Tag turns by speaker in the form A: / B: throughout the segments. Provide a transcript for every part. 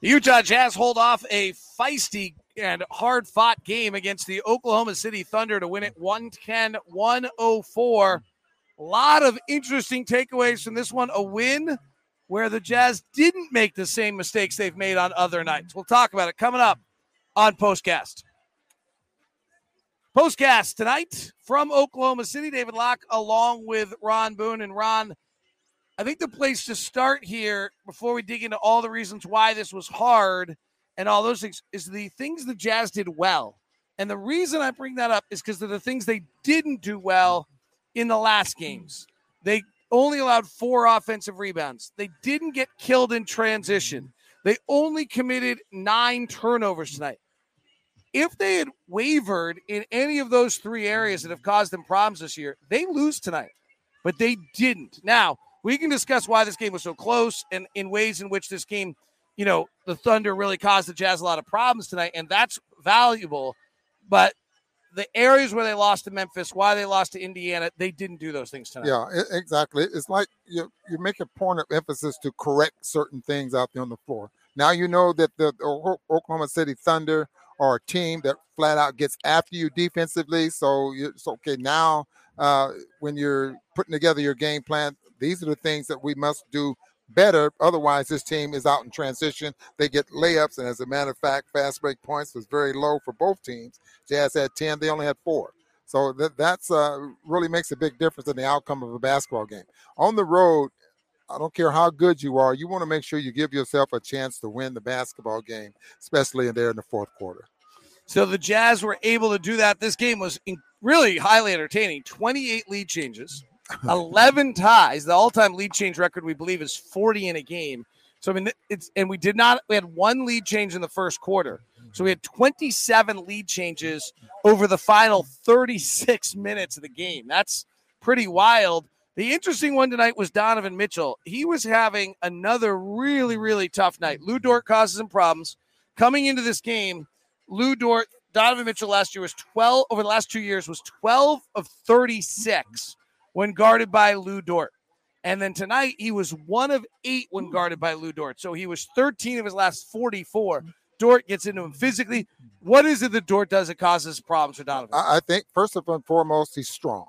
A: The Utah Jazz hold off a feisty and hard fought game against the Oklahoma City Thunder to win it 110 104. A lot of interesting takeaways from this one. A win where the Jazz didn't make the same mistakes they've made on other nights. We'll talk about it coming up on Postcast. Postcast tonight from Oklahoma City. David Locke along with Ron Boone. And Ron, I think the place to start here before we dig into all the reasons why this was hard and all those things is the things the Jazz did well. And the reason I bring that up is because of the things they didn't do well in the last games. They only allowed four offensive rebounds. They didn't get killed in transition. They only committed nine turnovers tonight. If they had wavered in any of those three areas that have caused them problems this year, they lose tonight. But they didn't. Now, we can discuss why this game was so close and in ways in which this game, you know, the Thunder really caused the Jazz a lot of problems tonight, and that's valuable. But the areas where they lost to Memphis, why they lost to Indiana, they didn't do those things tonight.
B: Yeah, exactly. It's like you you make a point of emphasis to correct certain things out there on the floor. Now you know that the, Oklahoma City Thunder are a team that flat out gets after you defensively. So it's okay now uh, when you're putting together your game plan these are the things that we must do better. Otherwise, this team is out in transition. They get layups, and as a matter of fact, fast break points was very low for both teams. Jazz had ten; they only had four. So that that's uh, really makes a big difference in the outcome of a basketball game. On the road, I don't care how good you are, you want to make sure you give yourself a chance to win the basketball game, especially in there in the fourth quarter.
A: So the Jazz were able to do that. This game was really highly entertaining. 28 lead changes. 11 ties. The all-time lead change record, we believe, is 40 in a game. So I mean, it's and we did not. We had one lead change in the first quarter. So we had 27 lead changes over the final 36 minutes of the game. That's pretty wild. The interesting one tonight was Donovan Mitchell. He was having another really, really tough night. Lu Dort causes him problems. Coming into this game, Lu Dort, Donovan Mitchell last year was 12 over the last two years was 12 of 36 when guarded by Lu Dort. And then tonight, he was one of eight when guarded by Lu Dort. So he was 13 of his last 44. Dort gets into him physically. What is it that Dort does that causes problems for Donovan?
B: I think, first and foremost, he's strong.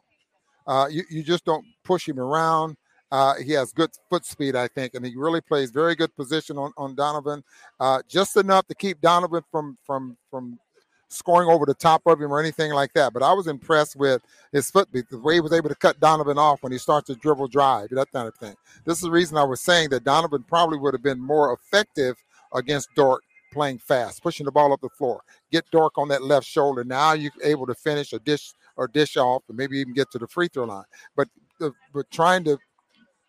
B: Uh, you, you just don't push him around. Uh, he has good foot speed, I think, and he really plays very good position on, on Donovan, uh, just enough to keep Donovan from from from scoring over the top of him or anything like that. But I was impressed with his foot the way he was able to cut Donovan off when he starts to dribble drive, that kind of thing. This is the reason I was saying that Donovan probably would have been more effective against Dort playing fast, pushing the ball up the floor. Get Dort on that left shoulder. Now you're able to finish a dish or dish off and maybe even get to the free throw line. But but trying to,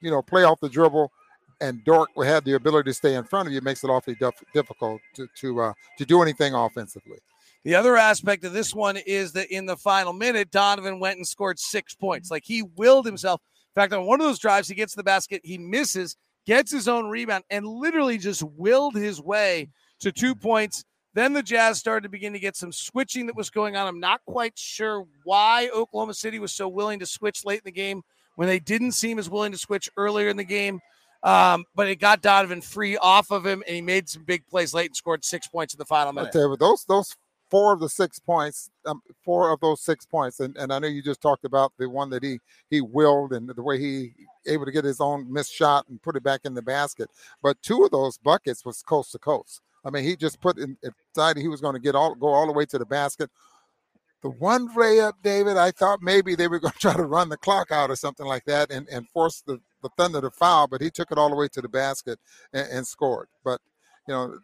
B: you know, play off the dribble and will have the ability to stay in front of you makes it awfully difficult to to uh, to do anything offensively.
A: The other aspect of this one is that in the final minute, Donovan went and scored six points. Like he willed himself. In fact, on one of those drives, he gets the basket, he misses, gets his own rebound, and literally just willed his way to two points. Then the Jazz started to begin to get some switching that was going on. I'm not quite sure why Oklahoma City was so willing to switch late in the game when they didn't seem as willing to switch earlier in the game. Um, but it got Donovan free off of him, and he made some big plays late and scored six points in the final minute.
B: Okay, but those those four of the six points, um, four of those six points, and, and I know you just talked about the one that he he willed and the way he able to get his own missed shot and put it back in the basket. But two of those buckets was coast to coast. I mean, he just put in decided he was going to get all go all the way to the basket. The one layup, David, I thought maybe they were going to try to run the clock out or something like that and, and force the, the Thunder to foul, but he took it all the way to the basket and, and scored. But you know,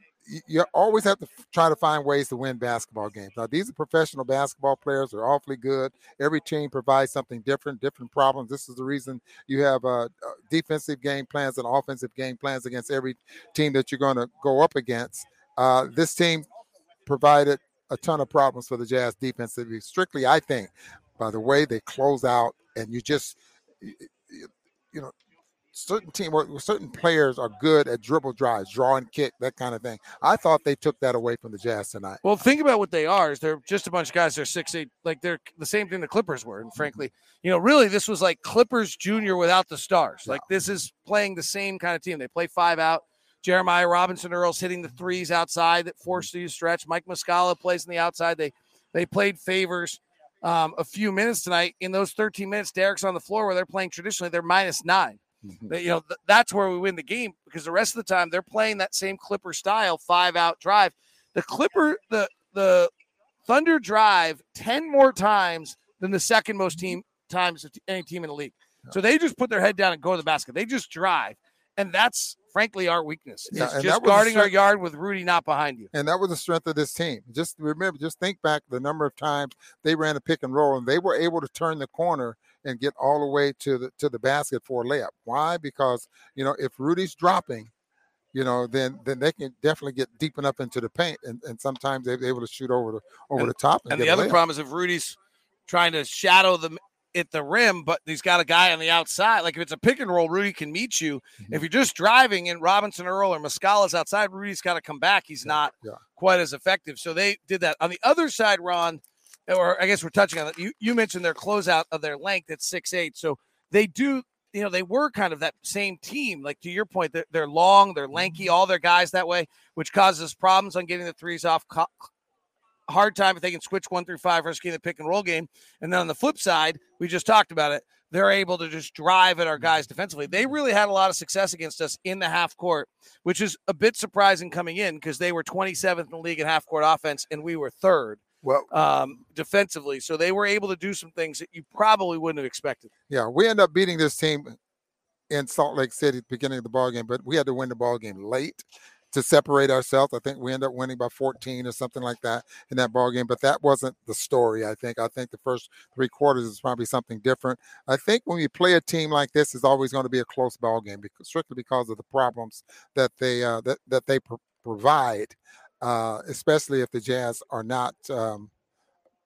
B: you always have to try to find ways to win basketball games. Now, these are professional basketball players; they're awfully good. Every team provides something different, different problems. This is the reason you have uh, uh defensive game plans and offensive game plans against every team that you're going to go up against. Uh, this team provided a ton of problems for the Jazz defensively. Strictly, I think, by the way they close out, and you just you know certain team or certain players are good at dribble drives, draw and kick, that kind of thing. I thought they took that away from the Jazz tonight.
A: Well, think about what they are. Is they're just a bunch of guys. They're six eight, like they're the same thing the Clippers were. And mm-hmm. frankly, you know, really this was like Clippers Junior without the stars. Like this is playing the same kind of team. They play five out. Jeremiah Robinson Earls hitting the threes outside that forced you to stretch. Mike Muscala plays on the outside. They they played Favors um, a few minutes tonight. In those 13 minutes, Derrick's on the floor where they're playing traditionally. They're minus 9 mm-hmm. You know th- that's where we win the game because the rest of the time they're playing that same Clipper style five out drive. The Clipper the the Thunder drive 10 more times than the second most team times of any team in the league. So they just put their head down and go to the basket. They just drive. And that's frankly our weakness. Is yeah, just guarding our yard with Rudy not behind you.
B: And that was the strength of this team. Just remember, just think back the number of times they ran a pick and roll and they were able to turn the corner and get all the way to the to the basket for a layup. Why? Because you know, if Rudy's dropping, you know, then then they can definitely get deep enough into the paint, and, and sometimes they're able to shoot over the over
A: and,
B: the top.
A: And, and the other problem is if Rudy's trying to shadow them at the rim, but he's got a guy on the outside. Like if it's a pick and roll, Rudy can meet you. Mm-hmm. If you're just driving and Robinson Earl or Muscala's outside, Rudy's got to come back. He's yeah, not yeah. quite as effective. So they did that. On the other side, Ron, or I guess we're touching on that. You you mentioned their closeout of their length at six eight. So they do. You know, they were kind of that same team. Like to your point, they're, they're long, they're lanky, mm-hmm. all their guys that way, which causes problems on getting the threes off, hard time if they can switch one through five versus getting the pick and roll game. And then on the flip side, we just talked about it. They're able to just drive at our guys defensively. They really had a lot of success against us in the half court, which is a bit surprising coming in because they were 27th in the league in half court offense and we were third well um, defensively. So they were able to do some things that you probably wouldn't have expected.
B: Yeah, we end up beating this team in Salt Lake City at the beginning of the ball game, but we had to win the ball game late to separate ourselves. I think we end up winning by 14 or something like that in that ball game. But that wasn't the story. I think. I think the first three quarters is probably something different. I think when you play a team like this, it's always going to be a close ball game, because, strictly because of the problems that they uh, that that they pr- provide, uh, especially if the Jazz are not. Um,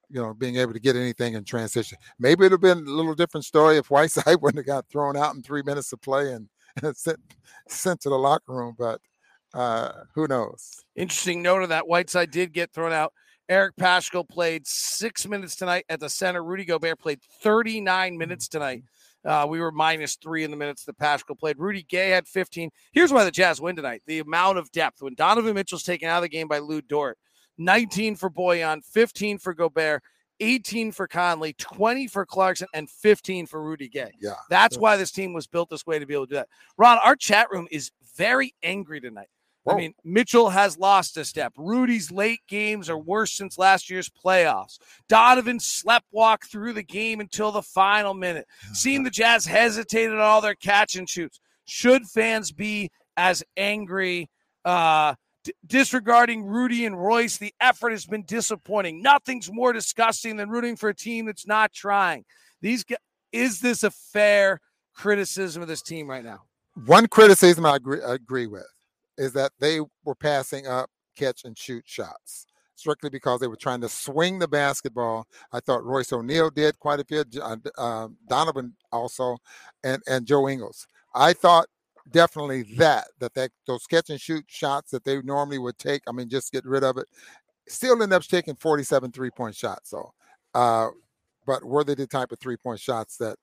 B: you know, being able to get anything in transition. Maybe it'd have been a little different story if Whiteside wouldn't have got thrown out in three minutes of play and, and sent sent to the locker room. But uh, who knows?
A: Interesting note of that. Whiteside did get thrown out. Eric Paschall played six minutes tonight at the center. Rudy Gobert played 39 minutes tonight. Uh, we were minus three in the minutes that Paschall played. Rudy Gay had 15. Here's why the Jazz win tonight the amount of depth. When Donovan Mitchell's taken out of the game by Lu Dort, 19 for Bojan, 15 for Gobert, 18 for Conley, 20 for Clarkson, and 15 for Rudy Gay.
B: Yeah.
A: That's why this team was built this way to be able to do that. Ron, our chat room is very angry tonight. Whoa. I mean, Mitchell has lost a step. Rudy's late games are worse since last year's playoffs. Donovan slept walk through the game until the final minute. Seeing the Jazz hesitated on all their catch and shoots. Should fans be as angry? Uh, d- disregarding Rudy and Royce, the effort has been disappointing. Nothing's more disgusting than rooting for a team that's not trying. These is this a fair criticism of this team right now?
B: One criticism I agree, I agree with is that they were passing up catch and shoot shots strictly because they were trying to swing the basketball. I thought Royce O'Neale did quite a bit, uh, uh, Donovan also, and and Joe Ingles. I thought definitely that that that those catch and shoot shots that they normally would take. I mean, just get rid of it. Still end up taking 47 three point shots. So, uh, but were they the type of three point shots that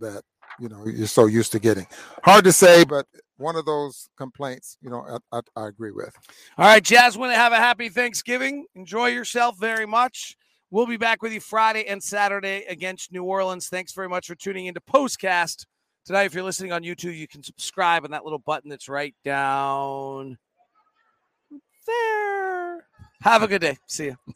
B: that you know you're so used to getting? Hard to say, but one of those complaints, you know, I, I, I agree with.
A: All right, to have a happy Thanksgiving. Enjoy yourself very much. We'll be back with you Friday and Saturday against New Orleans. Thanks very much for tuning into Postcast. Tonight, if you're listening on YouTube, you can subscribe on that little button that's right down there. Have a good day. See you.